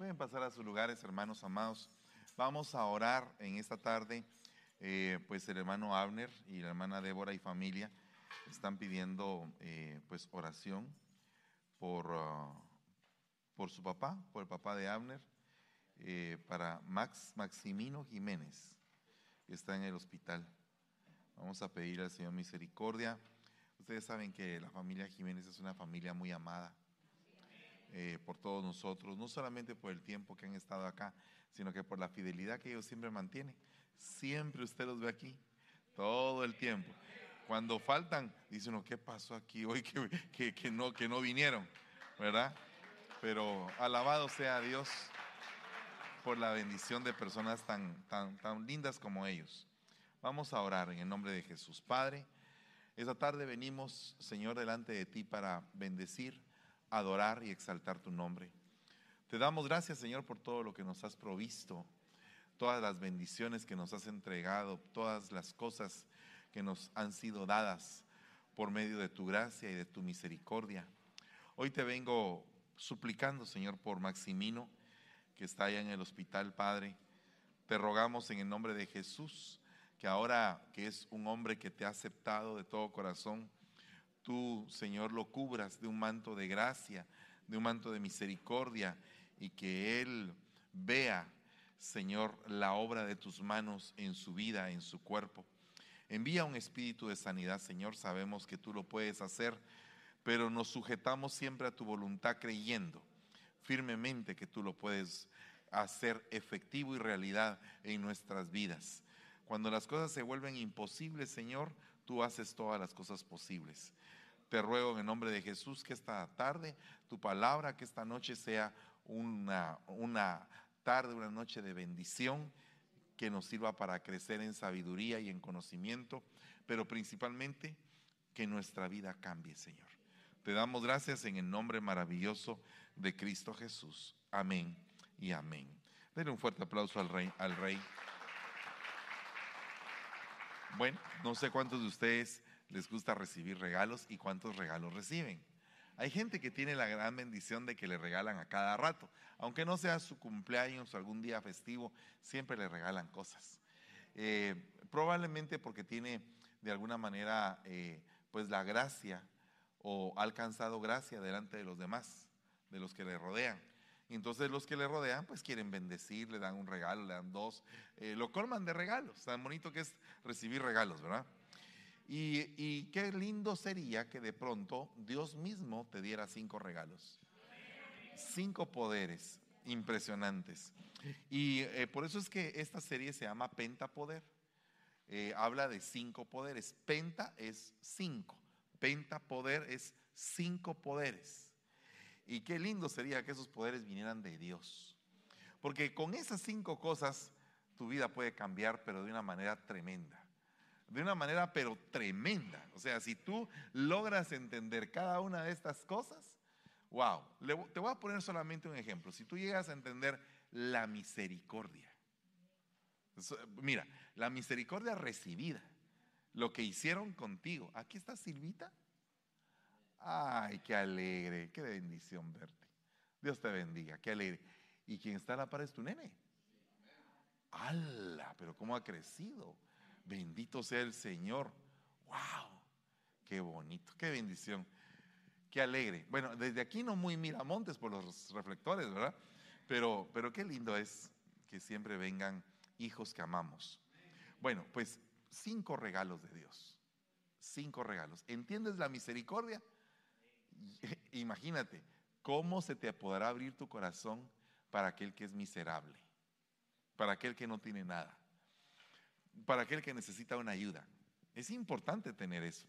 Pueden pasar a sus lugares, hermanos amados. Vamos a orar en esta tarde. Eh, pues el hermano Abner y la hermana Débora y familia están pidiendo eh, pues oración por, ah, por su papá, por el papá de Abner, eh, para Max Maximino Jiménez, que está en el hospital. Vamos a pedir al Señor misericordia. Ustedes saben que la familia Jiménez es una familia muy amada eh, por todos nosotros, no solamente por el tiempo que han estado acá, sino que por la fidelidad que ellos siempre mantienen. Siempre usted los ve aquí, todo el tiempo. Cuando faltan, dice uno, ¿qué pasó aquí hoy que, que, no, que no vinieron? ¿Verdad? Pero alabado sea Dios por la bendición de personas tan, tan, tan lindas como ellos. Vamos a orar en el nombre de Jesús. Padre, esta tarde venimos, Señor, delante de ti para bendecir, adorar y exaltar tu nombre. Te damos gracias, Señor, por todo lo que nos has provisto, todas las bendiciones que nos has entregado, todas las cosas que nos han sido dadas por medio de tu gracia y de tu misericordia. Hoy te vengo suplicando, Señor, por Maximino, que está allá en el hospital, Padre. Te rogamos en el nombre de Jesús que ahora que es un hombre que te ha aceptado de todo corazón, tú, Señor, lo cubras de un manto de gracia, de un manto de misericordia y que Él vea, Señor, la obra de tus manos en su vida, en su cuerpo. Envía un espíritu de sanidad, Señor, sabemos que tú lo puedes hacer, pero nos sujetamos siempre a tu voluntad creyendo firmemente que tú lo puedes hacer efectivo y realidad en nuestras vidas. Cuando las cosas se vuelven imposibles, Señor, tú haces todas las cosas posibles. Te ruego en el nombre de Jesús que esta tarde, tu palabra, que esta noche sea una, una tarde, una noche de bendición, que nos sirva para crecer en sabiduría y en conocimiento, pero principalmente que nuestra vida cambie, Señor. Te damos gracias en el nombre maravilloso de Cristo Jesús. Amén y amén. Denle un fuerte aplauso al rey. Al rey. Bueno, no sé cuántos de ustedes les gusta recibir regalos y cuántos regalos reciben. Hay gente que tiene la gran bendición de que le regalan a cada rato. Aunque no sea su cumpleaños o algún día festivo, siempre le regalan cosas. Eh, probablemente porque tiene de alguna manera eh, pues la gracia o ha alcanzado gracia delante de los demás, de los que le rodean. Entonces los que le rodean pues quieren bendecir, le dan un regalo, le dan dos, eh, lo colman de regalos, tan bonito que es recibir regalos, ¿verdad? Y, qué lindo sería que de pronto Dios mismo te diera cinco regalos, cinco poderes impresionantes. Y eh, por eso es que esta serie se llama Pentapoder. Eh, habla de cinco poderes. Penta es cinco. Pentapoder es cinco poderes. Y qué lindo sería que esos poderes vinieran de Dios. Porque con esas cinco cosas tu vida puede cambiar, pero de una manera tremenda. De una manera, pero tremenda. O sea, si tú logras entender cada una de estas cosas, wow. te voy a poner solamente un ejemplo. Si tú llegas a entender la misericordia. Mira, la misericordia recibida. Lo que hicieron contigo. Aquí está Silvita. Ay, qué alegre, qué bendición verte. Dios te bendiga, qué alegre. ¿Y quién está a la par es tu nene? ¡Hala! Pero cómo ha crecido. Bendito sea el Señor. ¡Wow! Qué bonito, qué bendición. Qué alegre. Bueno, desde aquí no muy miramontes por los reflectores, ¿verdad? Pero, pero qué lindo es que siempre vengan hijos que amamos. Bueno, pues cinco regalos de Dios. Cinco regalos. ¿Entiendes la misericordia? imagínate, ¿cómo se te podrá abrir tu corazón para aquel que es miserable? Para aquel que no tiene nada. Para aquel que necesita una ayuda. Es importante tener eso.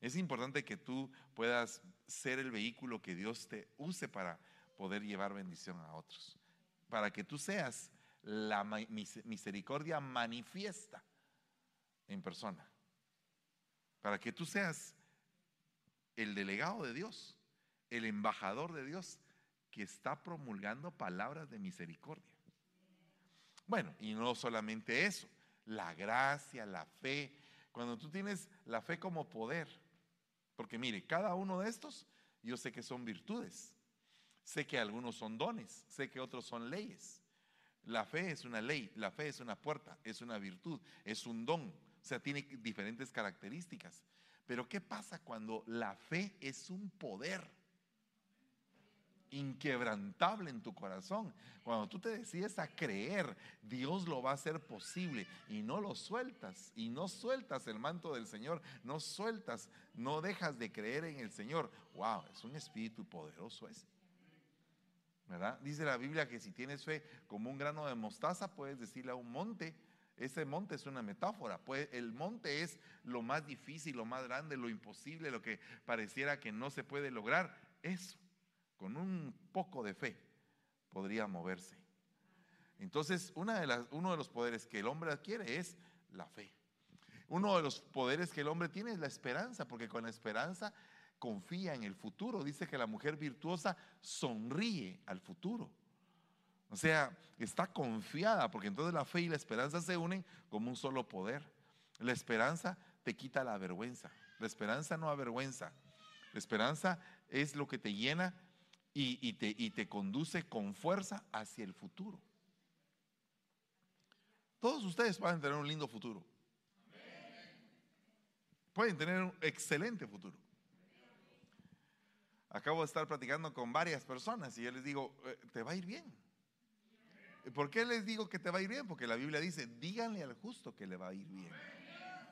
Es importante que tú puedas ser el vehículo que Dios te use para poder llevar bendición a otros. Para que tú seas la misericordia manifiesta en persona. Para que tú seas el delegado de Dios, el embajador de Dios, que está promulgando palabras de misericordia. Bueno, y no solamente eso, la gracia, la fe. Cuando tú tienes la fe como poder, porque mire, cada uno de estos, yo sé que son virtudes, Sé que algunos son dones, sé que otros son leyes. La fe es una ley, la fe es una puerta, es una virtud, es un don, o sea, tiene diferentes características. Pero ¿qué pasa cuando la fe es un poder inquebrantable en tu corazón? Cuando tú te decides a creer, Dios lo va a hacer posible y no lo sueltas y no sueltas el manto del Señor, no sueltas, no dejas de creer en el Señor. Wow, es un espíritu poderoso ese. ¿verdad? Dice la Biblia que si tienes fe como un grano de mostaza, puedes decirle a un monte, ese monte es una metáfora, pues el monte es lo más difícil, lo más grande, lo imposible, lo que pareciera que no se puede lograr. Eso, con un poco de fe, podría moverse. Entonces, una de las, uno de los poderes que el hombre adquiere es la fe. Uno de los poderes que el hombre tiene es la esperanza, porque con la esperanza confía en el futuro. Dice que la mujer virtuosa sonríe al futuro. O sea, está confiada, porque entonces la fe y la esperanza se unen como un solo poder. La esperanza te quita la vergüenza. La esperanza no avergüenza. La esperanza es lo que te llena y, te, y te conduce con fuerza hacia el futuro. Todos ustedes pueden tener un lindo futuro. Pueden tener un excelente futuro. Acabo de estar platicando con varias personas y yo les digo, eh, te va a ir bien. ¿Por qué les digo que te va a ir bien? Porque la Biblia dice, díganle al justo que le va a ir bien.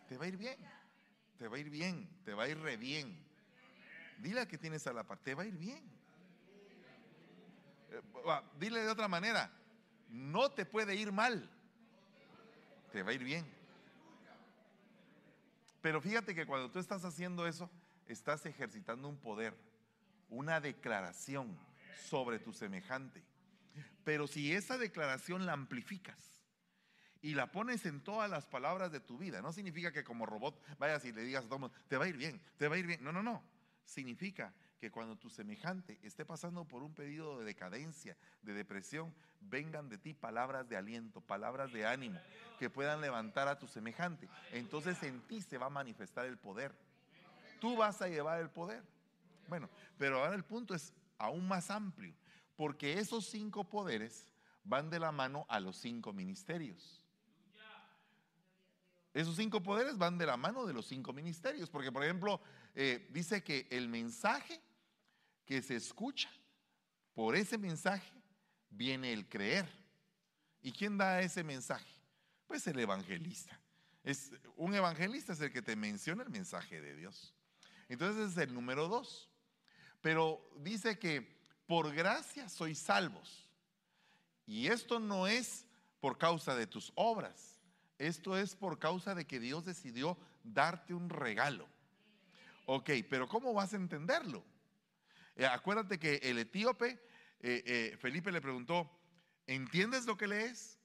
Te va a ir bien, te va a ir bien, te va a ir re bien. Dile a que tienes a la par, te va a ir bien. Eh, dile de otra manera, no te puede ir mal, te va a ir bien. Pero fíjate que cuando tú estás haciendo eso, estás ejercitando un poder una declaración sobre tu semejante. Pero si esa declaración la amplificas y la pones en todas las palabras de tu vida, no significa que como robot vayas y le digas a todo te va a ir bien, te va a ir bien. No, no, no. Significa que cuando tu semejante esté pasando por un periodo de decadencia, de depresión, vengan de ti palabras de aliento, palabras de ánimo, que puedan levantar a tu semejante. Entonces en ti se va a manifestar el poder. Tú vas a llevar el poder. Bueno, pero ahora el punto es aún más amplio, porque esos cinco poderes van de la mano a los cinco ministerios. Esos cinco poderes van de la mano de los cinco ministerios, porque por ejemplo, eh, dice que el mensaje que se escucha, por ese mensaje viene el creer. ¿Y quién da ese mensaje? Pues el evangelista. Es, un evangelista es el que te menciona el mensaje de Dios. Entonces es el número dos. Pero dice que por gracia sois salvos. Y esto no es por causa de tus obras. Esto es por causa de que Dios decidió darte un regalo. Ok, pero ¿cómo vas a entenderlo? Eh, acuérdate que el etíope, eh, eh, Felipe le preguntó, ¿entiendes lo que lees?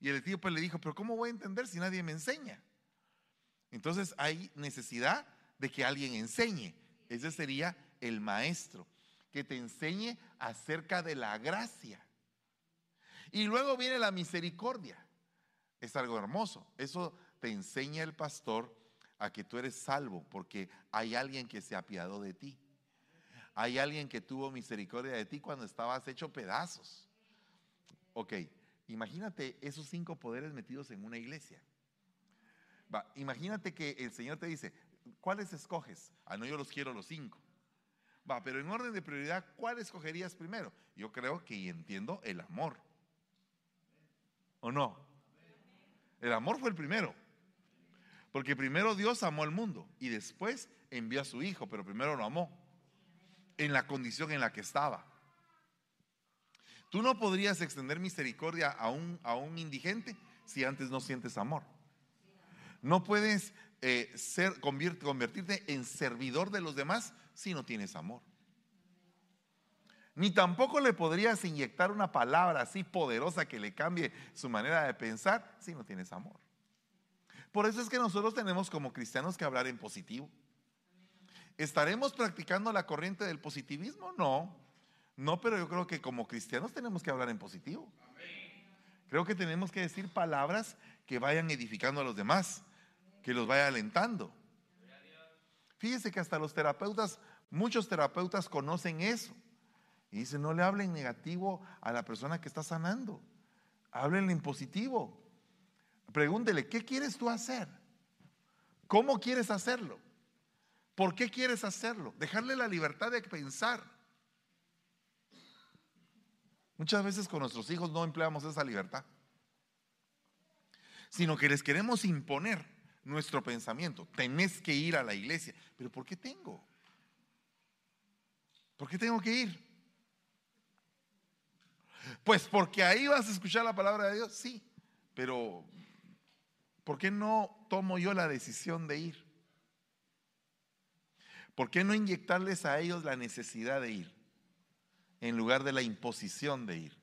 Y el etíope le dijo, pero ¿cómo voy a entender si nadie me enseña? Entonces hay necesidad de que alguien enseñe. Ese sería el maestro, que te enseñe acerca de la gracia. Y luego viene la misericordia. Es algo hermoso. Eso te enseña el pastor a que tú eres salvo porque hay alguien que se apiadó de ti. Hay alguien que tuvo misericordia de ti cuando estabas hecho pedazos. Ok, imagínate esos cinco poderes metidos en una iglesia. Va, imagínate que el Señor te dice, ¿cuáles escoges? Ah, no, yo los quiero los cinco. Va, pero en orden de prioridad, ¿cuál escogerías primero? Yo creo que entiendo el amor. ¿O no? El amor fue el primero. Porque primero Dios amó al mundo y después envió a su Hijo, pero primero lo amó en la condición en la que estaba. Tú no podrías extender misericordia a un, a un indigente si antes no sientes amor. No puedes eh, ser, convertirte en servidor de los demás si no tienes amor. Ni tampoco le podrías inyectar una palabra así poderosa que le cambie su manera de pensar si no tienes amor. Por eso es que nosotros tenemos como cristianos que hablar en positivo. ¿Estaremos practicando la corriente del positivismo? No, no, pero yo creo que como cristianos tenemos que hablar en positivo. Creo que tenemos que decir palabras que vayan edificando a los demás, que los vaya alentando. Fíjese que hasta los terapeutas, muchos terapeutas conocen eso. Y dice, no le hablen negativo a la persona que está sanando. Háblenle en positivo. Pregúntele, ¿qué quieres tú hacer? ¿Cómo quieres hacerlo? ¿Por qué quieres hacerlo? Dejarle la libertad de pensar. Muchas veces con nuestros hijos no empleamos esa libertad, sino que les queremos imponer nuestro pensamiento. Tenés que ir a la iglesia. ¿Pero por qué tengo? ¿Por qué tengo que ir? Pues porque ahí vas a escuchar la palabra de Dios, sí, pero ¿por qué no tomo yo la decisión de ir? ¿Por qué no inyectarles a ellos la necesidad de ir en lugar de la imposición de ir?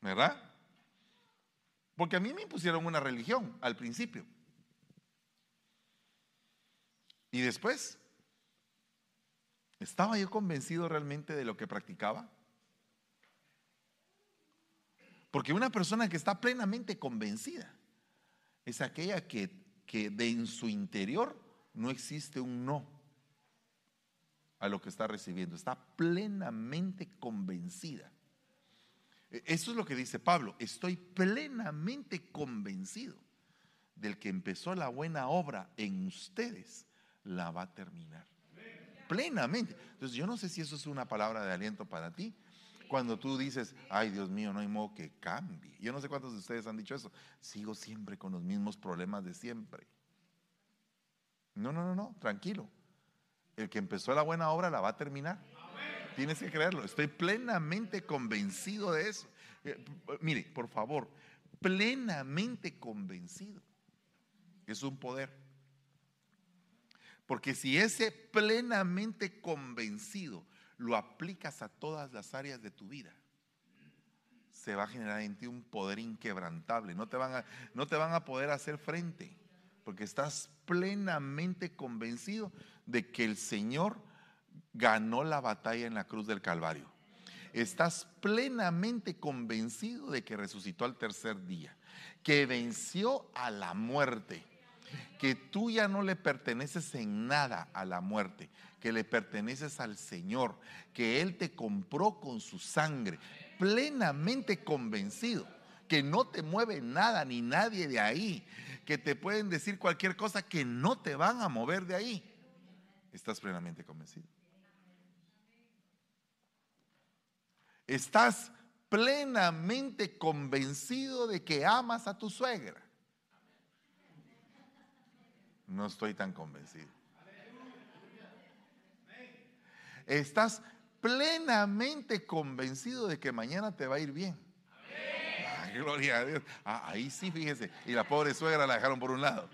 ¿Verdad? Porque a mí me impusieron una religión al principio. Y después, ¿estaba yo convencido realmente de lo que practicaba? Porque una persona que está plenamente convencida es aquella que, que de en su interior no existe un no a lo que está recibiendo. Está plenamente convencida. E, eso es lo que dice Pablo. Estoy plenamente convencido del que empezó la buena obra en ustedes, la va a terminar. Plenamente. Entonces yo no sé si eso es una palabra de aliento para ti. Cuando tú dices, ay Dios mío, no hay modo que cambie. Yo no sé cuántos de ustedes han dicho eso. Sigo siempre con los mismos problemas de siempre. No, no, no, no, tranquilo. El que empezó la buena obra la va a terminar. Tienes que creerlo. Estoy plenamente convencido de eso. Eh, mire, por favor, plenamente convencido. Es un poder. Porque si ese plenamente convencido lo aplicas a todas las áreas de tu vida, se va a generar en ti un poder inquebrantable. No te van a, no te van a poder hacer frente, porque estás plenamente convencido de que el Señor ganó la batalla en la cruz del Calvario. Estás plenamente convencido de que resucitó al tercer día, que venció a la muerte, que tú ya no le perteneces en nada a la muerte, que le perteneces al Señor, que Él te compró con su sangre, plenamente convencido, que no te mueve nada ni nadie de ahí, que te pueden decir cualquier cosa que no te van a mover de ahí. Estás plenamente convencido. estás plenamente convencido de que amas a tu suegra. No estoy tan convencido. Estás plenamente convencido de que mañana te va a ir bien. gloria a Dios. Ah, ahí sí, fíjese. Y la pobre suegra la dejaron por un lado.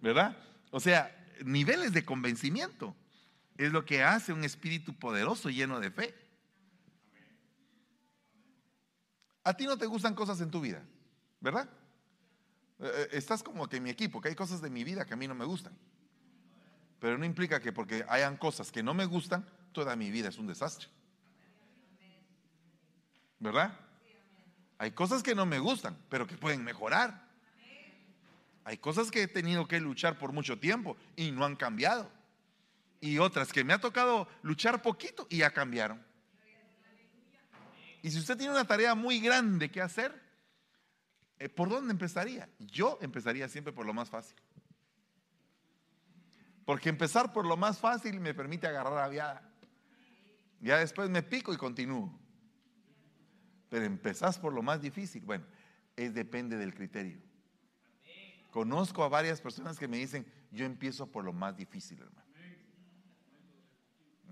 ¿Verdad? O sea, niveles de convencimiento es lo que hace un espíritu poderoso lleno de fe. A ti no te gustan cosas en tu vida, ¿verdad? Eh, eh, estás como que mi equipo, que hay cosas de mi vida que a mí no me gustan. Pero no implica que porque hayan cosas que no me gustan, toda mi vida es un desastre. ¿Verdad? Hay cosas que no me gustan, pero que pueden mejorar. Hay cosas que he tenido que luchar por mucho tiempo y no han cambiado y otras que me ha tocado luchar poquito y ya cambiaron. Y si usted tiene una tarea muy grande que hacer, ¿por dónde empezaría? Yo empezaría siempre por lo más fácil. Porque empezar por lo más fácil me permite agarrar aviada. Ya después me pico y continúo. Pero empezás por lo más difícil. Bueno, es depende del criterio. Conozco a varias personas que me dicen, yo empiezo por lo más difícil, hermano.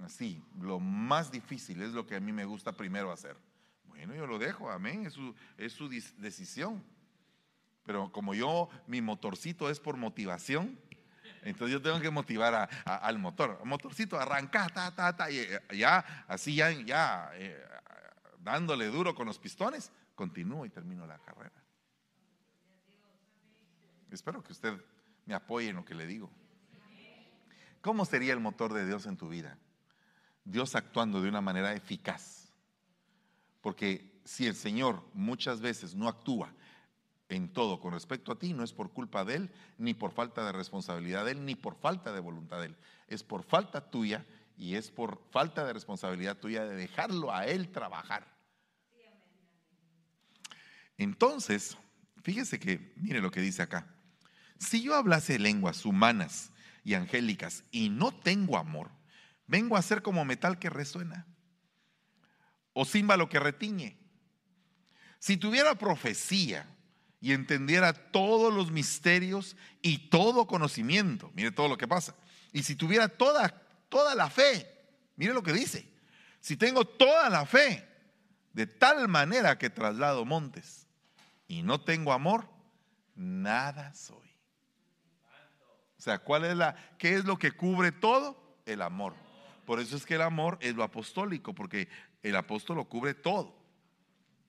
Así, lo más difícil es lo que a mí me gusta primero hacer. Bueno, yo lo dejo, amén, es su, es su decisión. Pero como yo, mi motorcito es por motivación, entonces yo tengo que motivar al motor. Motorcito, arranca, ta, ta, ta, y eh, ya, así ya, ya eh, dándole duro con los pistones, continúo y termino la carrera. Espero que usted me apoye en lo que le digo. ¿Cómo sería el motor de Dios en tu vida? Dios actuando de una manera eficaz. Porque si el Señor muchas veces no actúa en todo con respecto a ti no es por culpa de Él, ni por falta de responsabilidad de Él, ni por falta de voluntad de Él. Es por falta tuya y es por falta de responsabilidad tuya de dejarlo a Él trabajar. Entonces, fíjese que, mire lo que dice acá. Si yo hablase lenguas humanas y angélicas y no tengo amor, vengo a ser como metal que resuena o címbalo que retiñe. Si tuviera profecía y entendiera todos los misterios y todo conocimiento, mire todo lo que pasa. Y si tuviera toda, toda la fe, mire lo que dice. Si tengo toda la fe, de tal manera que traslado montes y no tengo amor, nada soy. O sea, ¿cuál es la qué es lo que cubre todo? El amor. Por eso es que el amor es lo apostólico, porque el apóstol lo cubre todo.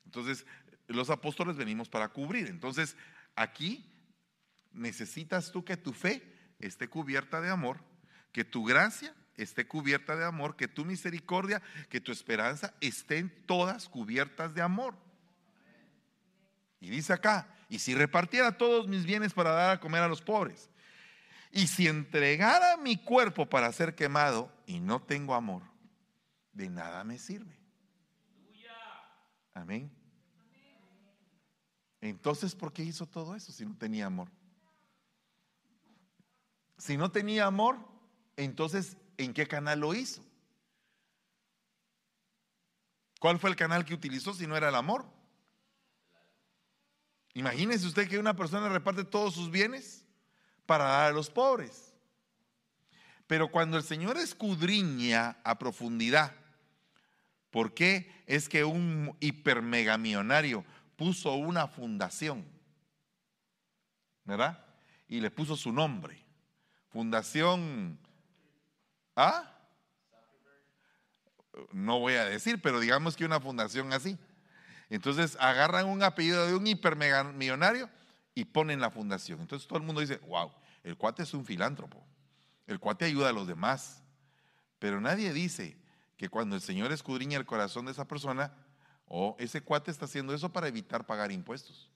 Entonces, los apóstoles venimos para cubrir. Entonces, aquí necesitas tú que tu fe esté cubierta de amor, que tu gracia esté cubierta de amor, que tu misericordia, que tu esperanza estén todas cubiertas de amor. Y dice acá, y si repartiera todos mis bienes para dar a comer a los pobres, y si entregara mi cuerpo para ser quemado y no tengo amor, de nada me sirve. Amén. Entonces, ¿por qué hizo todo eso si no tenía amor? Si no tenía amor, entonces, ¿en qué canal lo hizo? ¿Cuál fue el canal que utilizó si no era el amor? Imagínese usted que una persona reparte todos sus bienes para dar a los pobres. Pero cuando el Señor escudriña a profundidad, ¿por qué es que un hipermegamillonario puso una fundación, ¿verdad? Y le puso su nombre. Fundación ¿Ah? No voy a decir, pero digamos que una fundación así. Entonces agarran un apellido de un hipermillonario y ponen la fundación. Entonces todo el mundo dice, wow, el cuate es un filántropo. El cuate ayuda a los demás. Pero nadie dice que cuando el Señor escudriña el corazón de esa persona, o ese cuate está haciendo eso para evitar pagar impuestos.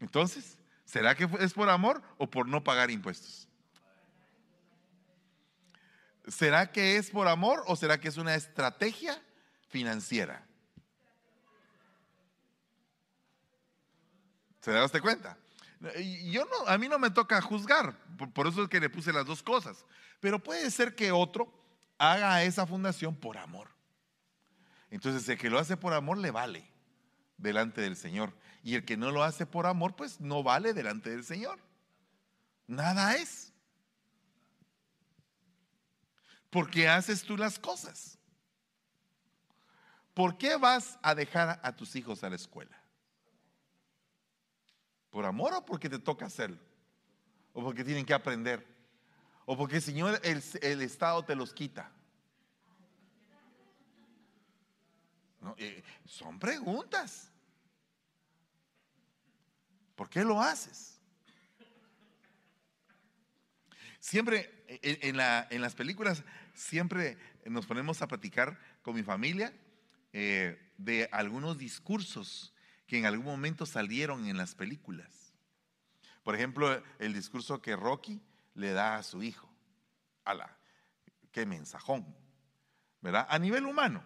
Entonces, ¿será que es por amor o por no pagar impuestos? ¿Será que es por amor o será que es una estrategia financiera? ¿Se da cuenta? Yo no, a mí no me toca juzgar, por eso es que le puse las dos cosas. Pero puede ser que otro haga esa fundación por amor. Entonces, el que lo hace por amor le vale delante del Señor. Y el que no lo hace por amor, pues no vale delante del Señor. Nada es. ¿Por qué haces tú las cosas? ¿Por qué vas a dejar a tus hijos a la escuela? ¿Por amor o porque te toca hacerlo? ¿O porque tienen que aprender? ¿O porque el Señor, el, Estado te los quita? Eh, son preguntas. ¿Por qué lo haces? Siempre en, las películas, siempre nos ponemos a platicar con mi familia eh, de algunos discursos que en algún momento salieron en las películas. Por ejemplo, el discurso que Rocky le da a su hijo. la qué mensajón. ¿Verdad? A nivel humano.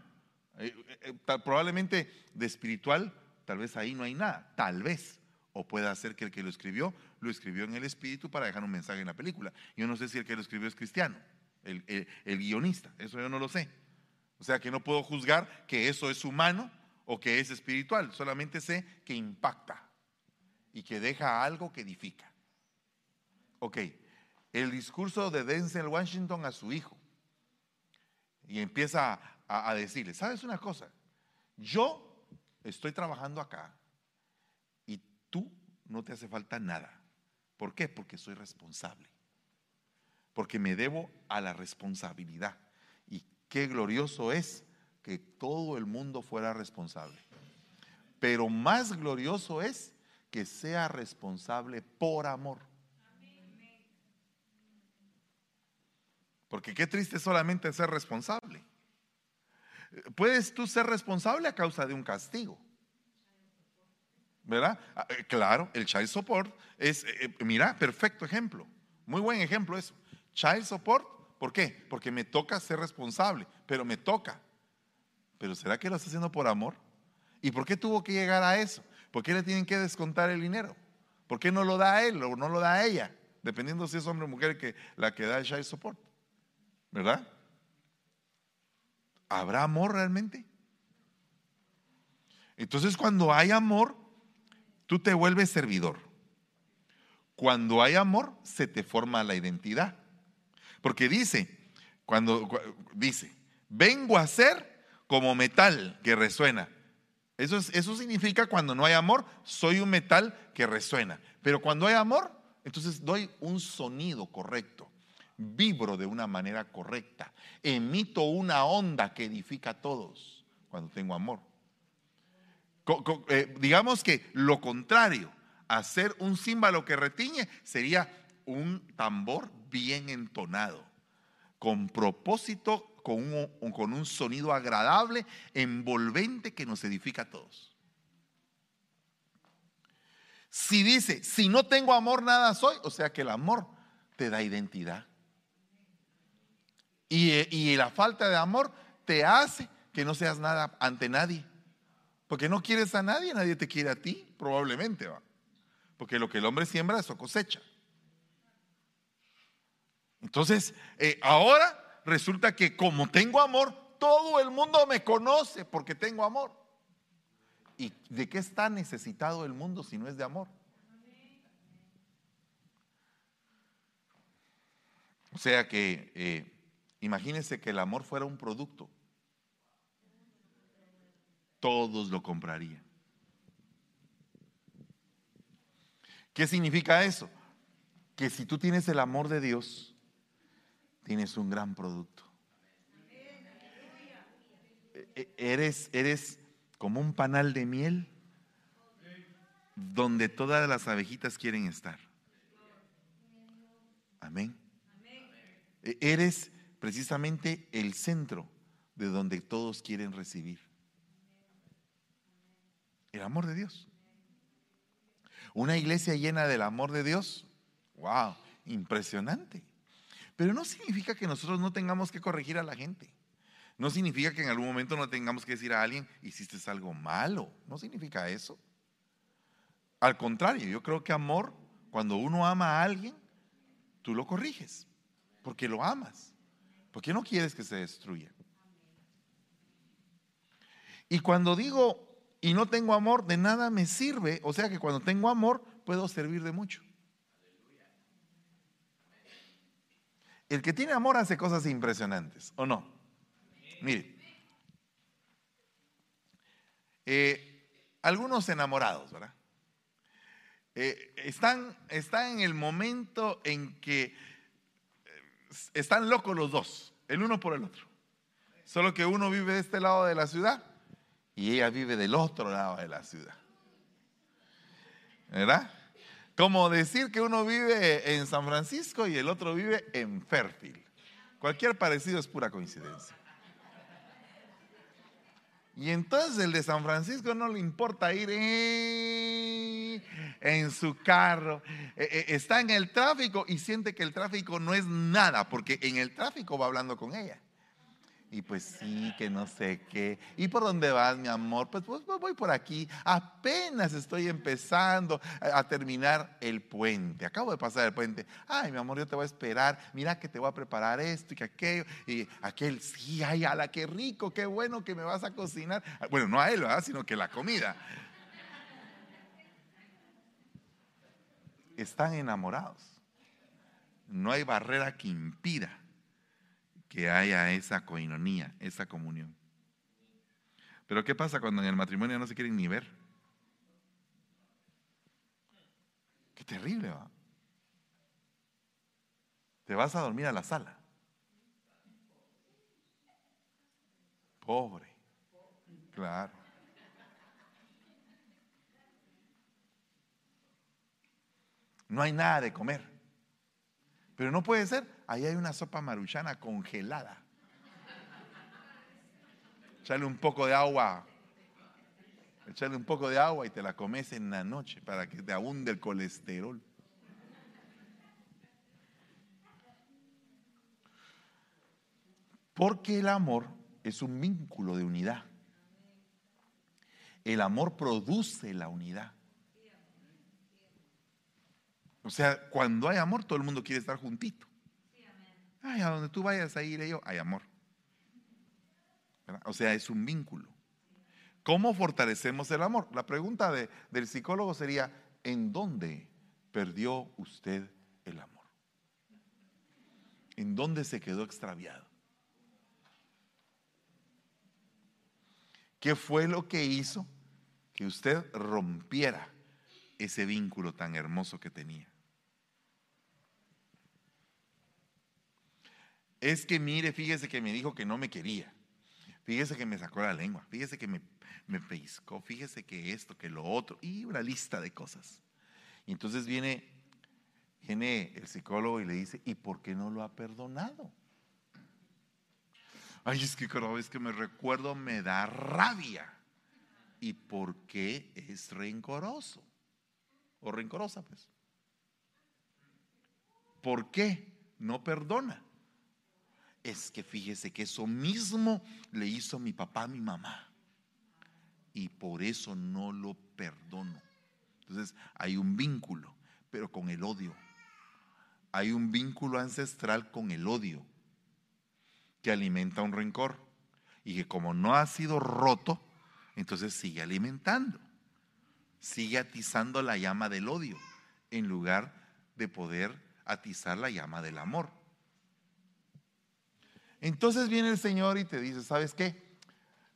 Eh, eh, eh, probablemente de espiritual, tal vez ahí no hay nada. Tal vez. O puede ser que el que lo escribió, lo escribió en el espíritu para dejar un mensaje en la película. Yo no sé si el que lo escribió es cristiano, el, el guionista. Eso yo no lo sé. O sea que no puedo juzgar que eso es humano o que es espiritual. Solamente sé que impacta y que deja algo que edifica. Ok, el discurso de Denzel Washington a su hijo. Y empieza a, decirle, ¿sabes una cosa? Yo estoy trabajando acá y tú no te hace falta nada. ¿Por qué? Porque soy responsable. Porque me debo a la responsabilidad. Y qué glorioso es que todo el mundo fuera responsable. Pero más glorioso es que sea responsable por amor. Porque qué triste solamente ser responsable. Puedes tú ser responsable a causa de un castigo. ¿Verdad? Ah, eh, claro, el child support es, eh, eh, mira, perfecto ejemplo. Muy buen ejemplo eso. Child support, ¿por qué? Porque me toca ser responsable, pero me toca. Pero ¿será que lo está haciendo por amor? ¿Y por qué tuvo que llegar a eso? ¿Por qué le tienen que descontar el dinero? ¿Por qué no lo da a él o no lo da a ella? Dependiendo si es hombre o mujer que la que da el child support. ¿Verdad? ¿Habrá amor realmente? Entonces cuando hay amor, tú te vuelves servidor. Cuando hay amor, se te forma la identidad. Porque dice, cuando dice, vengo a ser como metal que resuena. Eso, eso significa cuando no hay amor, soy un metal que resuena. Pero cuando hay amor, entonces doy un sonido correcto, vibro de una manera correcta, emito una onda que edifica a todos cuando tengo amor. Eh, digamos que lo contrario, hacer un címbalo que retiñe sería un tambor bien entonado, con propósito, con un, con un sonido agradable, envolvente que nos edifica a todos. Si dice, si no tengo amor, nada soy, o sea que el amor te da identidad. Y, la falta de amor te hace que no seas nada ante nadie. Porque no quieres a nadie, nadie te quiere a ti, probablemente va. Porque lo que el hombre siembra, eso cosecha. Entonces, eh, ahora resulta que como tengo amor, todo el mundo me conoce porque tengo amor. ¿Y de qué está necesitado el mundo si no es de amor? O sea que eh, imagínense que el amor fuera un producto. Todos lo comprarían. ¿Qué significa eso? Que si tú tienes el amor de Dios, tienes un gran producto. E, e, eres, eres como un panal de miel donde todas las abejitas quieren estar. Amén. E, eres precisamente el centro de donde todos quieren recibir. El amor de Dios. Una iglesia llena del amor de Dios. ¡Wow! Impresionante. Pero no significa que nosotros no tengamos que corregir a la gente. No significa que en algún momento no tengamos que decir a alguien, hiciste algo malo. No significa eso. Al contrario, yo creo que amor, cuando uno ama a alguien, tú lo corriges, porque lo amas, porque no quieres que se destruya. Y cuando digo y no tengo amor, de nada me sirve. O sea que cuando tengo amor, puedo servir de mucho. El que tiene amor hace cosas impresionantes, ¿o no? Mire, eh, algunos enamorados, ¿verdad? Eh, están, están en el momento en que están locos los dos, el uno por el otro. Solo que uno vive de este lado de la ciudad y ella vive del otro lado de la ciudad. ¿Verdad? Como decir que uno vive en San Francisco y el otro vive en Fairfield. Cualquier parecido es pura coincidencia. Y entonces el de San Francisco no le importa ir en su carro. E, e, está en el tráfico y siente que el tráfico no es nada, porque en el tráfico va hablando con ella. Y pues sí, que no sé qué. ¿Y por dónde vas, mi amor? Pues, pues, pues voy por aquí. Apenas estoy empezando a, terminar el puente. Acabo de pasar el puente. Ay, mi amor, yo te voy a esperar. Mira que te voy a preparar esto y que aquello. Y aquel, sí, ay, ala, qué rico, qué bueno que me vas a cocinar. Bueno, no a él, ¿verdad? Sino que la comida. Están enamorados. No hay barrera que impida que haya esa coinonía, esa comunión. Pero ¿qué pasa cuando en el matrimonio no se quieren ni ver? Qué terrible, ¿va? Te vas a dormir a la sala. Pobre. Claro. No hay nada de comer. Pero no puede ser ahí hay una sopa maruchana congelada. Echarle un poco de agua. Echarle un poco de agua y te la comes en la noche para que te abunde el colesterol. Porque el amor es un vínculo de unidad. El amor produce la unidad. O sea, cuando hay amor, todo el mundo quiere estar juntito. Ay, a donde tú vayas a ir yo, hay amor. O sea, es un vínculo. ¿Cómo fortalecemos el amor? La pregunta del psicólogo sería, ¿en dónde perdió usted el amor? ¿En dónde se quedó extraviado? ¿Qué fue lo que hizo que usted rompiera ese vínculo tan hermoso que tenía? Es que mire, fíjese que me dijo que no me quería. Fíjese que me sacó la lengua. Fíjese que me, me pellizcó. Fíjese que esto, que lo otro. Y una lista de cosas. Y entonces viene, viene el psicólogo y le dice, ¿y por qué no lo ha perdonado? Ay, es que cada vez que me recuerdo me da rabia. ¿Y por qué es rencoroso? O rencorosa, pues. ¿Por qué no perdona? Es que fíjese que eso mismo le hizo mi papá a mi mamá. Y por eso no lo perdono. Entonces hay un vínculo, pero con el odio. Hay un vínculo ancestral con el odio que alimenta un rencor y que como no ha sido roto, entonces sigue alimentando, sigue atizando la llama del odio en lugar de poder atizar la llama del amor. Entonces viene el Señor y te dice, ¿sabes qué?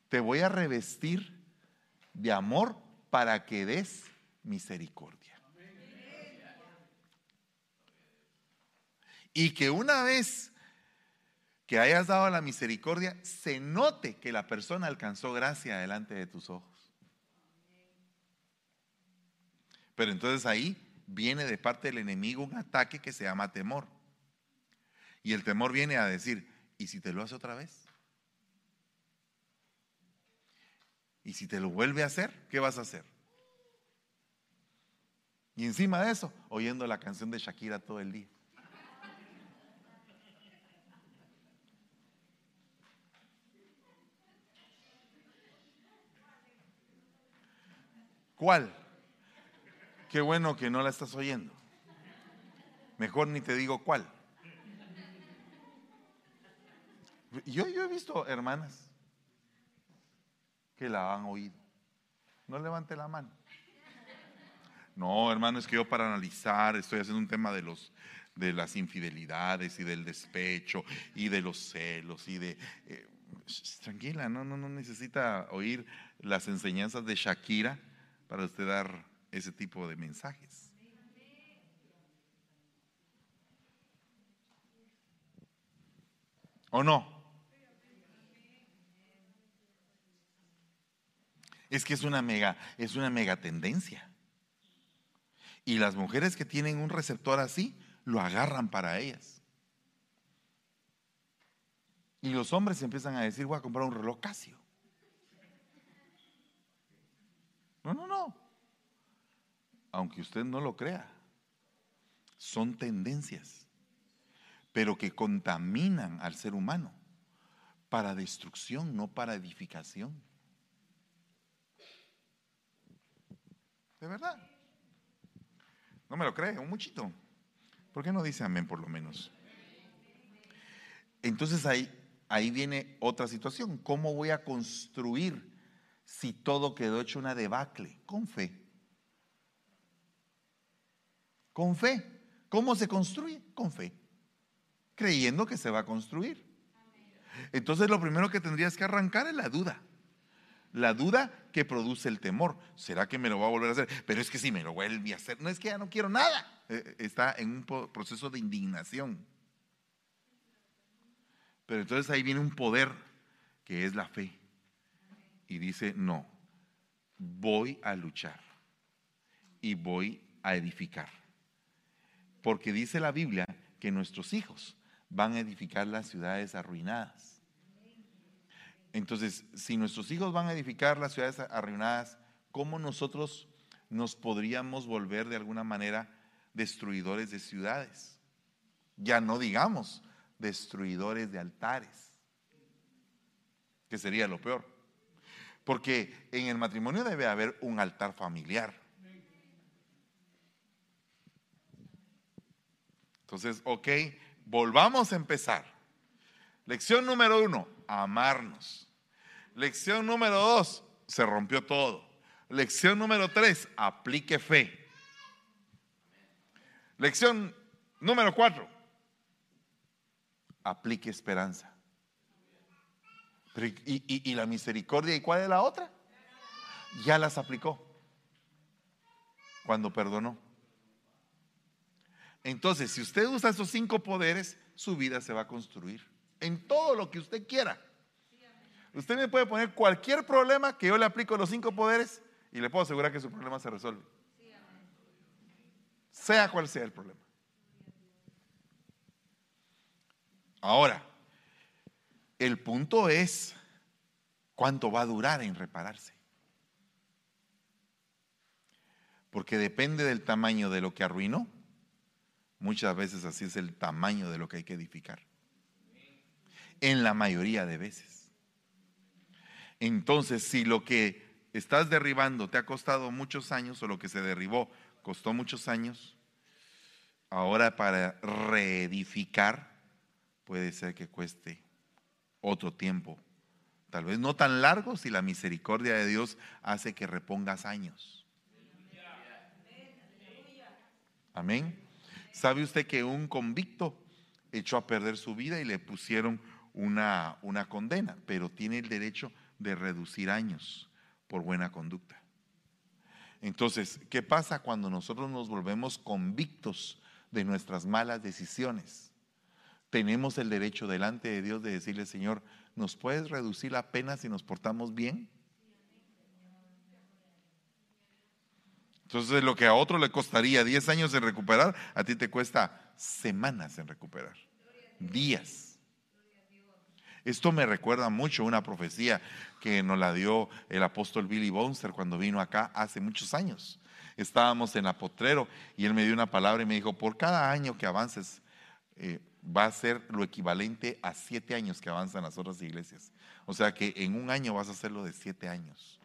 Te voy a revestir de amor para que des misericordia. Y que una vez que hayas dado la misericordia, se note que la persona alcanzó gracia delante de tus ojos. Pero entonces ahí viene de parte del enemigo un ataque que se llama temor. Y el temor viene a decir, ¿y si te lo hace otra vez? ¿Y si te lo vuelve a hacer? ¿Qué vas a hacer? Y encima de eso, oyendo la canción de Shakira todo el día. ¿Cuál? Qué bueno que no la estás oyendo. Mejor ni te digo cuál. Yo, yo he visto hermanas que la han oído. No levante la mano. No, hermano, es que yo para analizar estoy haciendo un tema de los de las infidelidades y del despecho y de los celos y de eh, tranquila, no, no, no necesita oír las enseñanzas de Shakira para usted dar ese tipo de mensajes. ¿O no? Es que es una mega, es una mega tendencia. Y las mujeres que tienen un receptor así, lo agarran para ellas. Y los hombres empiezan a decir, voy a comprar un reloj Casio. No, no, no. Aunque usted no lo crea, son tendencias, pero que contaminan al ser humano para destrucción, no para edificación. De verdad. No me lo cree, un muchito. ¿Por qué no dice amén por lo menos? Entonces ahí, ahí viene otra situación. ¿Cómo voy a construir si todo quedó hecho una debacle? Con fe. Con fe. ¿Cómo se construye? Con fe. Creyendo que se va a construir. Entonces lo primero que tendrías que arrancar es la duda. La duda que produce el temor. ¿Será que me lo va a volver a hacer? Pero es que si me lo vuelve a hacer, no es que ya no quiero nada. Eh, está en un proceso de indignación. Pero entonces ahí viene un poder que es la fe y dice, no, voy a luchar y voy a edificar. Porque dice la Biblia que nuestros hijos van a edificar las ciudades arruinadas. Entonces, si nuestros hijos van a edificar las ciudades arruinadas, ¿cómo nosotros nos podríamos volver de alguna manera destruidores de ciudades? Ya no digamos destruidores de altares, que sería lo peor. Porque en el matrimonio debe haber un altar familiar. Entonces, ok, volvamos a empezar. Lección número uno, amarnos. Lección número dos, se rompió todo. Lección número tres, aplique fe. Lección número cuatro, aplique esperanza. y, la misericordia? ¿Y cuál es la otra? Ya las aplicó cuando perdonó. Entonces, si usted usa esos cinco poderes, su vida se va a construir en todo lo que usted quiera. Usted me puede poner cualquier problema que yo le aplico los cinco poderes y le puedo asegurar que su problema se resuelve. Sea cual sea el problema. Ahora, el punto es cuánto va a durar en repararse. Porque depende del tamaño de lo que arruinó. Muchas veces así es el tamaño de lo que hay que edificar. En la mayoría de veces. Entonces, si lo que estás derribando te ha costado muchos años o lo que se derribó costó muchos años, ahora para reedificar puede ser que cueste otro tiempo. Tal vez no tan largo si la misericordia de Dios hace que repongas años. Amén. ¿Sabe usted que un convicto echó a perder su vida y le pusieron una, una condena, pero tiene el derecho de reducir años? por buena conducta. Entonces, ¿qué pasa cuando nosotros nos volvemos convictos de nuestras malas decisiones? Tenemos el derecho delante de Dios de decirle, Señor, ¿nos puedes reducir la pena si nos portamos bien? Entonces, lo que a otro le costaría 10 años en recuperar, a ti te cuesta semanas en recuperar, días. Esto me recuerda mucho una profecía que nos la dio el apóstol Billy Bonster cuando vino acá hace muchos años. Estábamos en la potrero y él me dio una palabra y me dijo, por cada año que avances eh, va a ser lo equivalente a siete años que avanzan las otras iglesias. O sea que en un año vas a hacerlo de siete años.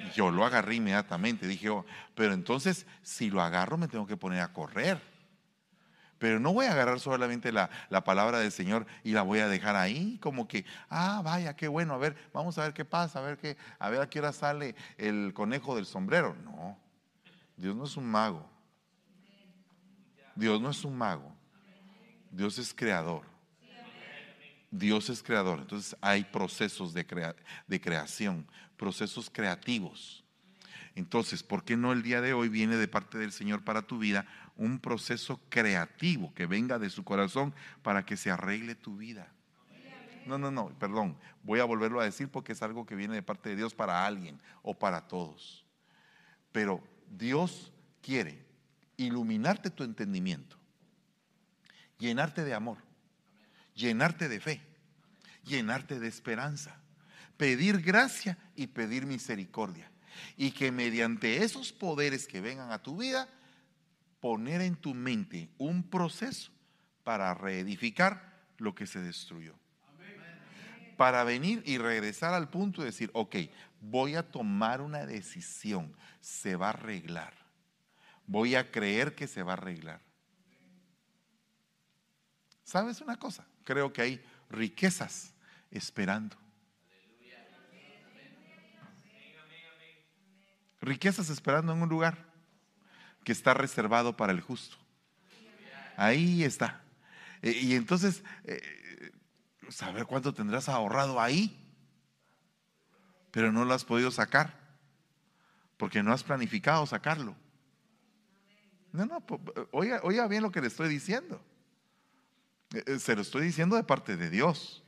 Y yo lo agarré inmediatamente. Dije, oh, pero entonces si lo agarro me tengo que poner a correr. Pero no voy a agarrar solamente la, palabra del Señor y la voy a dejar ahí como que, ah, vaya, qué bueno, a ver, vamos a ver qué pasa, a ver qué, a ver a qué hora sale el conejo del sombrero. No, Dios no es un mago. Dios no es un mago. Dios es creador. Dios es creador. Entonces hay procesos de, de creación, procesos creativos. Entonces, ¿por qué no el día de hoy viene de parte del Señor para tu vida un proceso creativo que venga de su corazón para que se arregle tu vida. No, no, no, perdón, voy a volverlo a decir porque es algo que viene de parte de Dios para alguien o para todos. Pero Dios quiere iluminarte tu entendimiento, llenarte de amor, llenarte de fe, llenarte de esperanza, pedir gracia y pedir misericordia. Y que mediante esos poderes que vengan a tu vida, poner en tu mente un proceso para reedificar lo que se destruyó. Para venir y regresar al punto de decir, ok, voy a tomar una decisión, se va a arreglar. Voy a creer que se va a arreglar. ¿Sabes una cosa? Creo que hay riquezas esperando. Riquezas esperando en un lugar que está reservado para el justo. Ahí está. Eh, y entonces, eh, saber cuánto tendrás ahorrado ahí, pero no lo has podido sacar, porque no has planificado sacarlo. No, no, oiga, oiga bien lo que le estoy diciendo. Eh, se lo estoy diciendo de parte de Dios.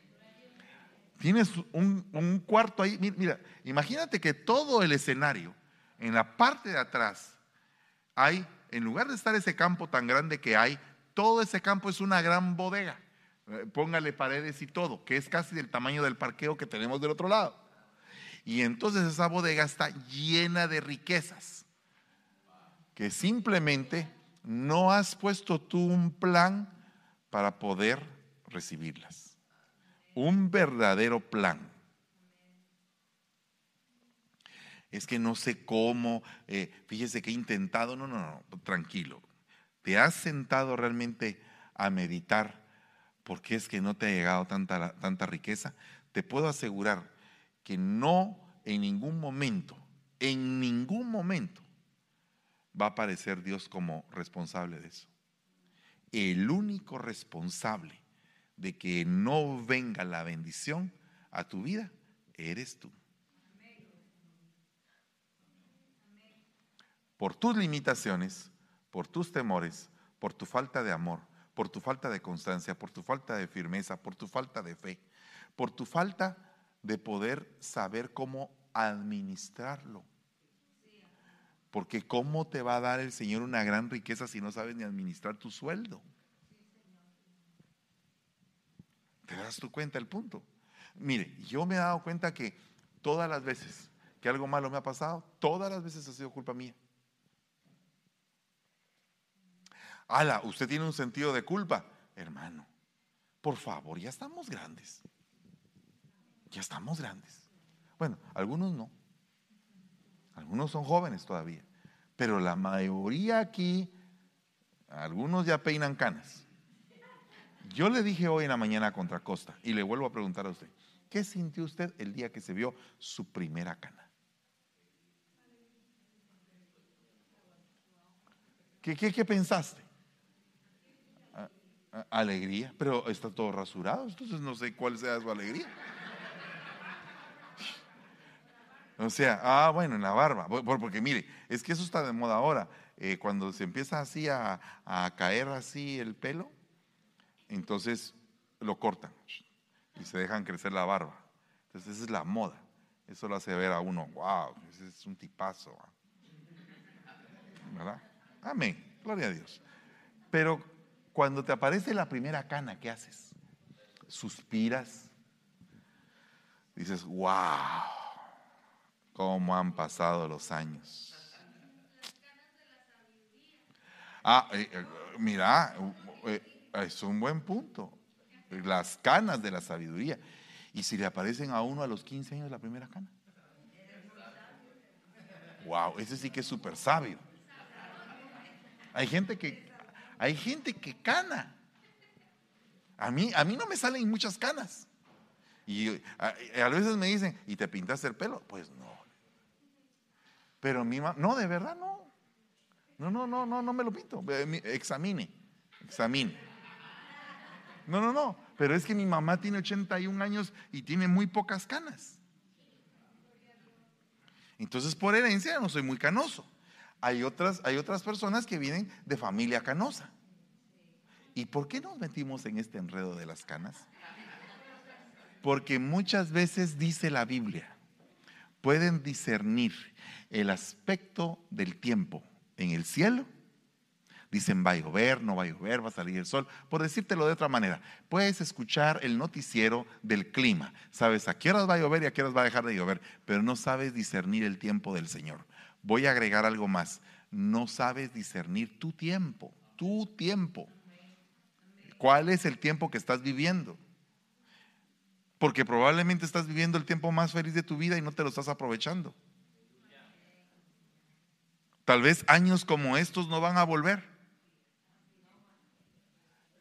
Tienes un, un, cuarto ahí. Mira, imagínate que todo el escenario, en la parte de atrás, hay, en lugar de estar ese campo tan grande que hay, todo ese campo es una gran bodega. Eh, póngale paredes y todo, que es casi del tamaño del parqueo que tenemos del otro lado. Y entonces esa bodega está llena de riquezas que simplemente no has puesto tú un plan para poder recibirlas. Un verdadero plan. Es que no sé cómo, eh, fíjese que he intentado, no, no, no, tranquilo. ¿Te has sentado realmente a meditar por qué es que no te ha llegado tanta, tanta riqueza? Te puedo asegurar que no en ningún momento, en ningún momento va a aparecer Dios como responsable de eso. El único responsable de que no venga la bendición a tu vida eres tú. Por tus limitaciones, por tus temores, por tu falta de amor, por tu falta de constancia, por tu falta de firmeza, por tu falta de fe, por tu falta de poder saber cómo administrarlo. Porque ¿cómo te va a dar el Señor una gran riqueza si no sabes ni administrar tu sueldo? ¿Te das tu cuenta el punto? Mire, yo me he dado cuenta que todas las veces que algo malo me ha pasado, todas las veces ha sido culpa mía. Ala, usted tiene un sentido de culpa. Hermano, por favor, ya estamos grandes. Ya estamos grandes. Bueno, algunos no. Algunos son jóvenes todavía. Pero la mayoría aquí, algunos ya peinan canas. Yo le dije hoy en la mañana contra Costa y le vuelvo a preguntar a usted, ¿qué sintió usted el día que se vio su primera cana? ¿Qué, qué, pensaste? Alegría, pero está todo rasurado, entonces no sé cuál sea su alegría. O sea, ah, bueno, en la barba. Porque mire, es que eso está de moda ahora. Eh, cuando se empieza así a, caer así el pelo, entonces lo cortan y se dejan crecer la barba. Entonces esa es la moda. Eso lo hace ver a uno, wow, ese es un tipazo. ¿Verdad? Amén. Gloria a Dios. Pero cuando te aparece la primera cana, ¿qué haces? Suspiras. Dices, wow cómo han pasado los años. Ah, eh, eh, mira, eh, es un buen punto. Las canas de la sabiduría. ¿Y si le aparecen a uno a los 15 años la primera cana? Wow, ese sí que es súper sabio. Hay gente que hay gente que cana. A mí, a mí no me salen muchas canas. Y a, a veces me dicen, ¿y te pintaste el pelo? Pues no. Pero mi mamá, no, de verdad no. No, no, no, no, no me lo pinto. Examine, examine. No, no, no. Pero es que mi mamá tiene 81 años y tiene muy pocas canas. Entonces, por herencia, no soy muy canoso. Hay otras, hay otras personas que vienen de familia canosa. ¿Y por qué nos metimos en este enredo de las canas? Porque muchas veces dice la Biblia, pueden discernir el aspecto del tiempo en el cielo. Dicen va a llover, no va a llover, va a salir el sol. Por decírtelo de otra manera, puedes escuchar el noticiero del clima. Sabes a qué horas va a llover y a qué horas va a dejar de llover, pero no sabes discernir el tiempo del Señor. Voy a agregar algo más. No sabes discernir tu tiempo, tu tiempo. ¿Cuál es el tiempo que estás viviendo? Porque probablemente estás viviendo el tiempo más feliz de tu vida y no te lo estás aprovechando. Tal vez años como estos no van a volver.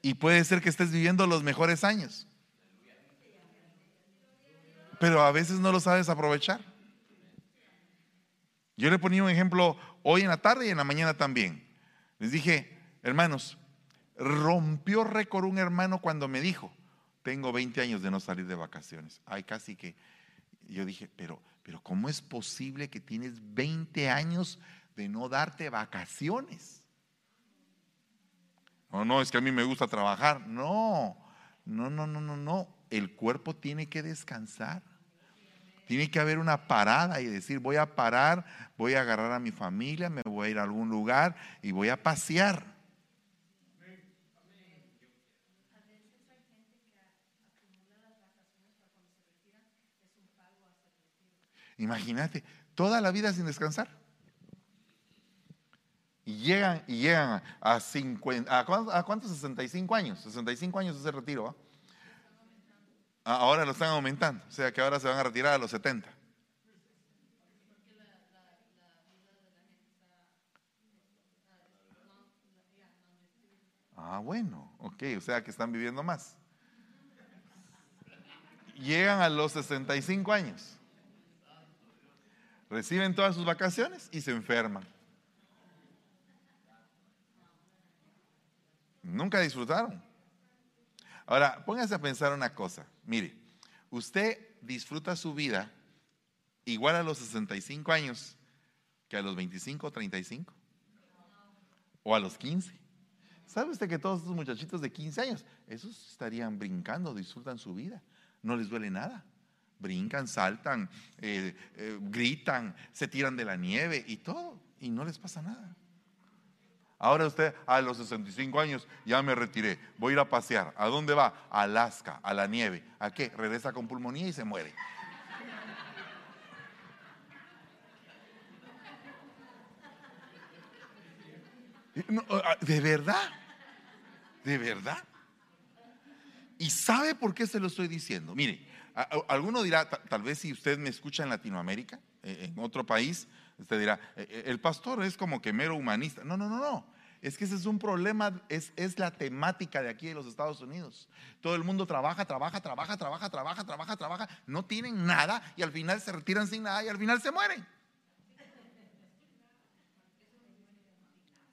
Y puede ser que estés viviendo los mejores años. Pero a veces no lo sabes aprovechar. Yo le ponía un ejemplo hoy en la tarde y en la mañana también. Les dije, hermanos, rompió récord un hermano cuando me dijo, tengo 20 años de no salir de vacaciones. Ay, casi que yo dije, pero, pero ¿cómo es posible que tienes 20 años de no darte vacaciones. No, no, es que a mí me gusta trabajar. No, no, no, no, no, no. El cuerpo tiene que descansar. Tiene que haber una parada y decir, voy a parar, voy a agarrar a mi familia, me voy a ir a algún lugar y voy a pasear. Imagínate, toda la vida sin descansar. Y llegan, y llegan a, 50, a, cuántos, a cuántos 65 años, 65 años ese retiro, ¿va? Ahora lo están aumentando. O sea que ahora se van a retirar a los 70. Ah, bueno, ok, o sea que están viviendo más. Llegan a los 65 años. Reciben todas sus vacaciones y se enferman. Nunca disfrutaron. Ahora, póngase a pensar una cosa. Mire, usted disfruta su vida igual a los 65 años que a los 25 o 35 o a los 15. ¿Sabe usted que todos estos muchachitos de 15 años, esos estarían brincando, disfrutan su vida, no les duele nada? Brincan, saltan, eh, eh, gritan, se tiran de la nieve y todo, y no les pasa nada. Ahora usted a los 65 años ya me retiré, voy a ir a pasear. ¿A dónde va? A Alaska, a la nieve. ¿A qué? Regresa con pulmonía y se muere. Ah, ¿De verdad? ¿De verdad? ¿Y sabe por qué se lo estoy diciendo? Mire, alguno dirá, tal vez si usted me escucha en Latinoamérica, eh, en otro país, usted dirá, eh, eh, el pastor es como que mero humanista. No, no, no, no. Es que ese es un problema, es, es la temática de aquí de los Estados Unidos. Todo el mundo trabaja, trabaja, trabaja, trabaja, trabaja, trabaja, trabaja, no tienen nada y al final se retiran sin nada y al final se mueren.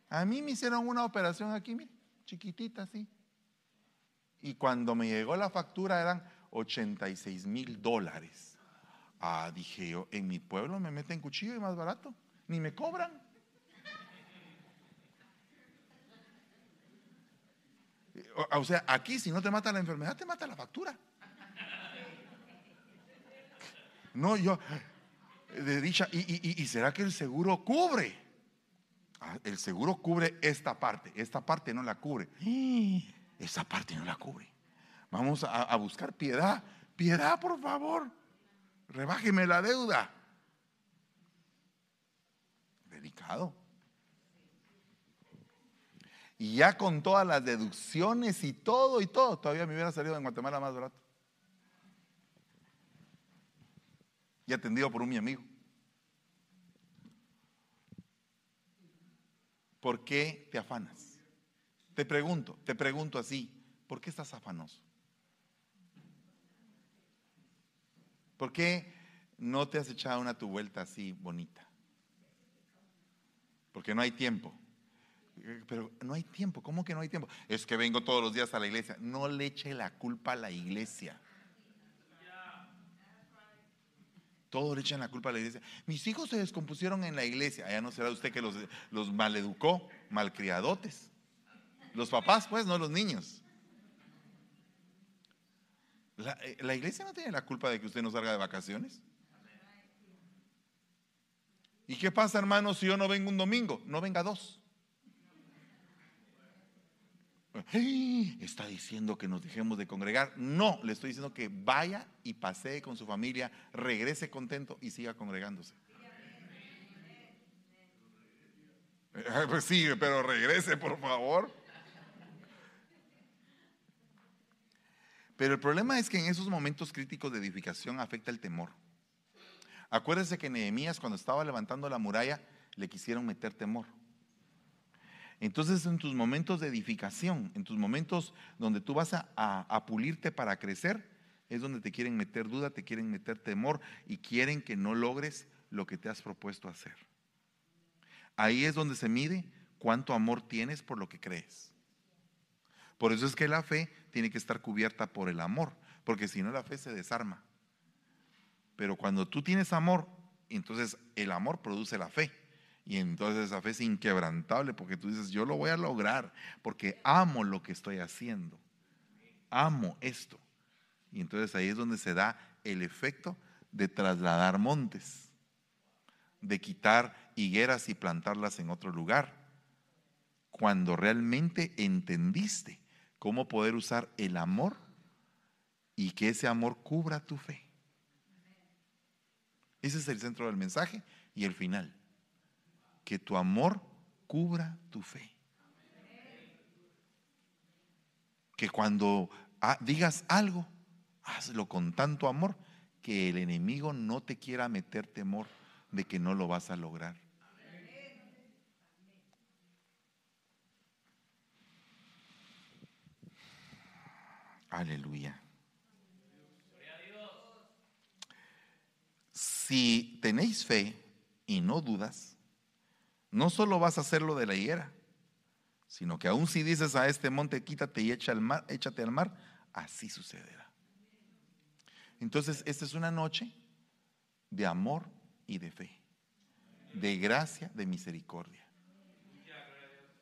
A mí me hicieron una operación aquí, mire, chiquitita así. Y cuando me llegó la factura eran 86 mil dólares. Ah, dije yo, en mi pueblo me meten cuchillo y más barato, ni me cobran. O, sea, aquí si no te mata la enfermedad, te mata la factura. No, yo, de dicha, y será que el seguro cubre? Ah, el seguro cubre esta parte, esta parte no la cubre. Esa parte no la cubre. Vamos a, buscar piedad. Piedad, por favor. Rebájeme la deuda. Delicado. Y ya con todas las deducciones y todo y todo, todavía me hubiera salido en Guatemala más barato. Y atendido por un mi amigo. ¿por qué te afanas? Te pregunto, te pregunto así, ¿por qué estás afanoso? ¿Por qué no te has echado una tu vuelta así bonita? Porque no hay tiempo. Pero no hay tiempo, ¿cómo que no hay tiempo? Es que vengo todos los días a la iglesia. No le eche la culpa a la iglesia. Todos le echan la culpa a la iglesia. Mis hijos se descompusieron en la iglesia. Allá no será usted que los, los maleducó, malcriadotes. Los papás, pues, no los niños. La, eh, la, iglesia no tiene la culpa de que usted no salga de vacaciones. ¿Y qué pasa, hermano, si yo no vengo un domingo? No venga dos. está diciendo que nos dejemos de congregar. No, le estoy diciendo que vaya y pasee con su familia, regrese contento y siga congregándose. Eh, pues sí, pero regrese, por favor. Pero el problema es que en esos momentos críticos de edificación afecta el temor. Acuérdese que Nehemías cuando estaba levantando la muralla le quisieron meter temor. Entonces en tus momentos de edificación, en tus momentos donde tú vas a, pulirte para crecer, es donde te quieren meter duda, te quieren meter temor y quieren que no logres lo que te has propuesto hacer. Ahí es donde se mide cuánto amor tienes por lo que crees. Por eso es que la fe tiene que estar cubierta por el amor, porque si no la fe se desarma. Pero cuando tú tienes amor, entonces el amor produce la fe. Y entonces esa fe es inquebrantable porque tú dices, yo lo voy a lograr porque amo lo que estoy haciendo. Amo esto. Y entonces ahí es donde se da el efecto de trasladar montes, de quitar higueras y plantarlas en otro lugar. Cuando realmente entendiste cómo poder usar el amor y que ese amor cubra tu fe. Ese es el centro del mensaje y el final. Que tu amor cubra tu fe. Que cuando ah, digas algo, hazlo con tanto amor que el enemigo no te quiera meter temor de que no lo vas a lograr. Aleluya. Si tenéis fe y no dudas, no solo vas a hacerlo de la higuera, sino que aun si dices a este monte, quítate y echa al mar, échate al mar, así sucederá. Entonces, esta es una noche de amor y de fe, de gracia, de misericordia.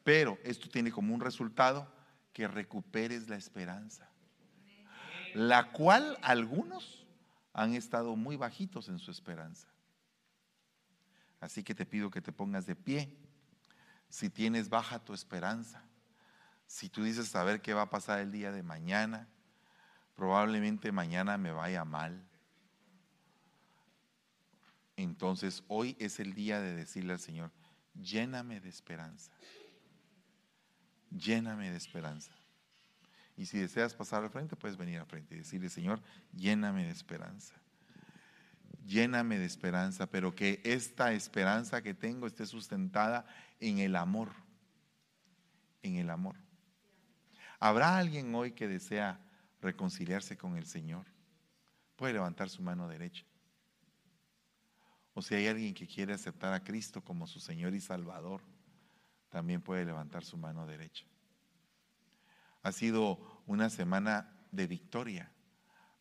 Pero esto tiene como un resultado que recuperes la esperanza la cual algunos han estado muy bajitos en su esperanza. Así que te pido que te pongas de pie. Si tienes baja tu esperanza, si tú dices saber qué va a pasar el día de mañana, probablemente mañana me vaya mal. Entonces hoy es el día de decirle al Señor, lléname de esperanza. Lléname de esperanza. Y si deseas pasar al frente, puedes venir al frente y decirle, Señor, lléname de esperanza. Lléname de esperanza, pero que esta esperanza que tengo esté sustentada en el amor. En el amor. ¿Habrá alguien hoy que desea reconciliarse con el Señor? Puede levantar su mano derecha. O si hay alguien que quiere aceptar a Cristo como su Señor y Salvador, también puede levantar su mano derecha. Ha sido una semana de victoria.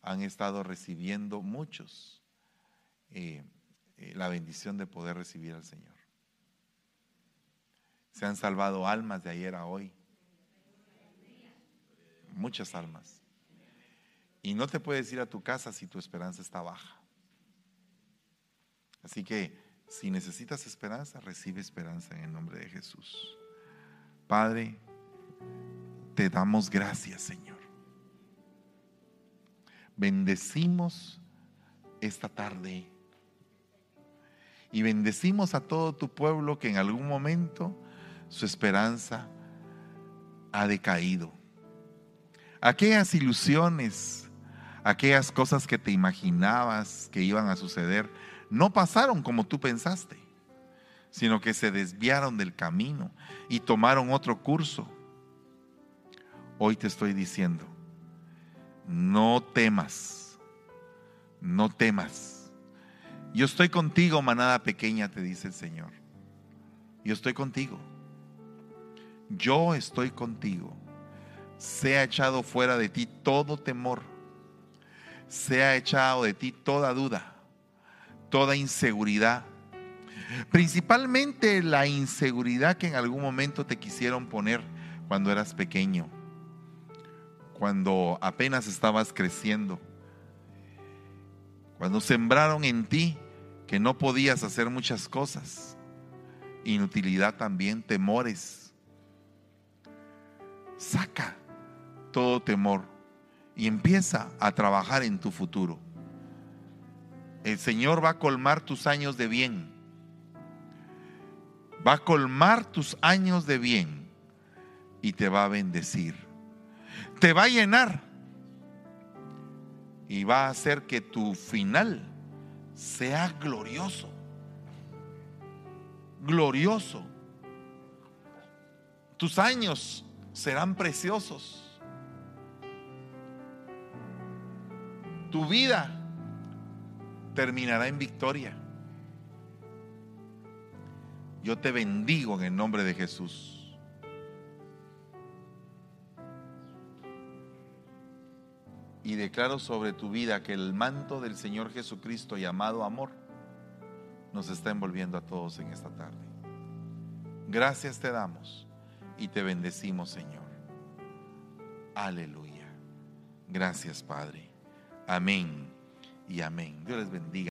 Han estado recibiendo muchos eh, eh, la bendición de poder recibir al Señor. Se han salvado almas de ayer a hoy. Muchas almas. Y no te puedes ir a tu casa si tu esperanza está baja. Así que si necesitas esperanza, recibe esperanza en el nombre de Jesús. Padre, te damos gracias, Señor. Bendecimos esta tarde y bendecimos a todo tu pueblo que en algún momento su esperanza ha decaído. Aquellas ilusiones, aquellas cosas que te imaginabas que iban a suceder, no pasaron como tú pensaste, sino que se desviaron del camino y tomaron otro curso hoy te estoy diciendo, no temas, no temas. Yo estoy contigo, manada pequeña, te dice el Señor. Yo estoy contigo. Yo estoy contigo. Sea echado fuera de ti todo temor. Sea echado de ti toda duda, toda inseguridad. Principalmente la inseguridad que en algún momento te quisieron poner cuando eras pequeño cuando apenas estabas creciendo, cuando sembraron en ti que no podías hacer muchas cosas, inutilidad también, temores. Saca todo temor y empieza a trabajar en tu futuro. El Señor va a colmar tus años de bien. Va a colmar tus años de bien y te va a bendecir te va a llenar y va a hacer que tu final sea glorioso. Glorioso. Tus años serán preciosos. Tu vida terminará en victoria. Yo te bendigo en el nombre de Jesús. Y declaro sobre tu vida que el manto del Señor Jesucristo llamado amor nos está envolviendo a todos en esta tarde. Gracias te damos y te bendecimos, Señor. Aleluya. Gracias, Padre. Amén y amén. Dios les bendiga.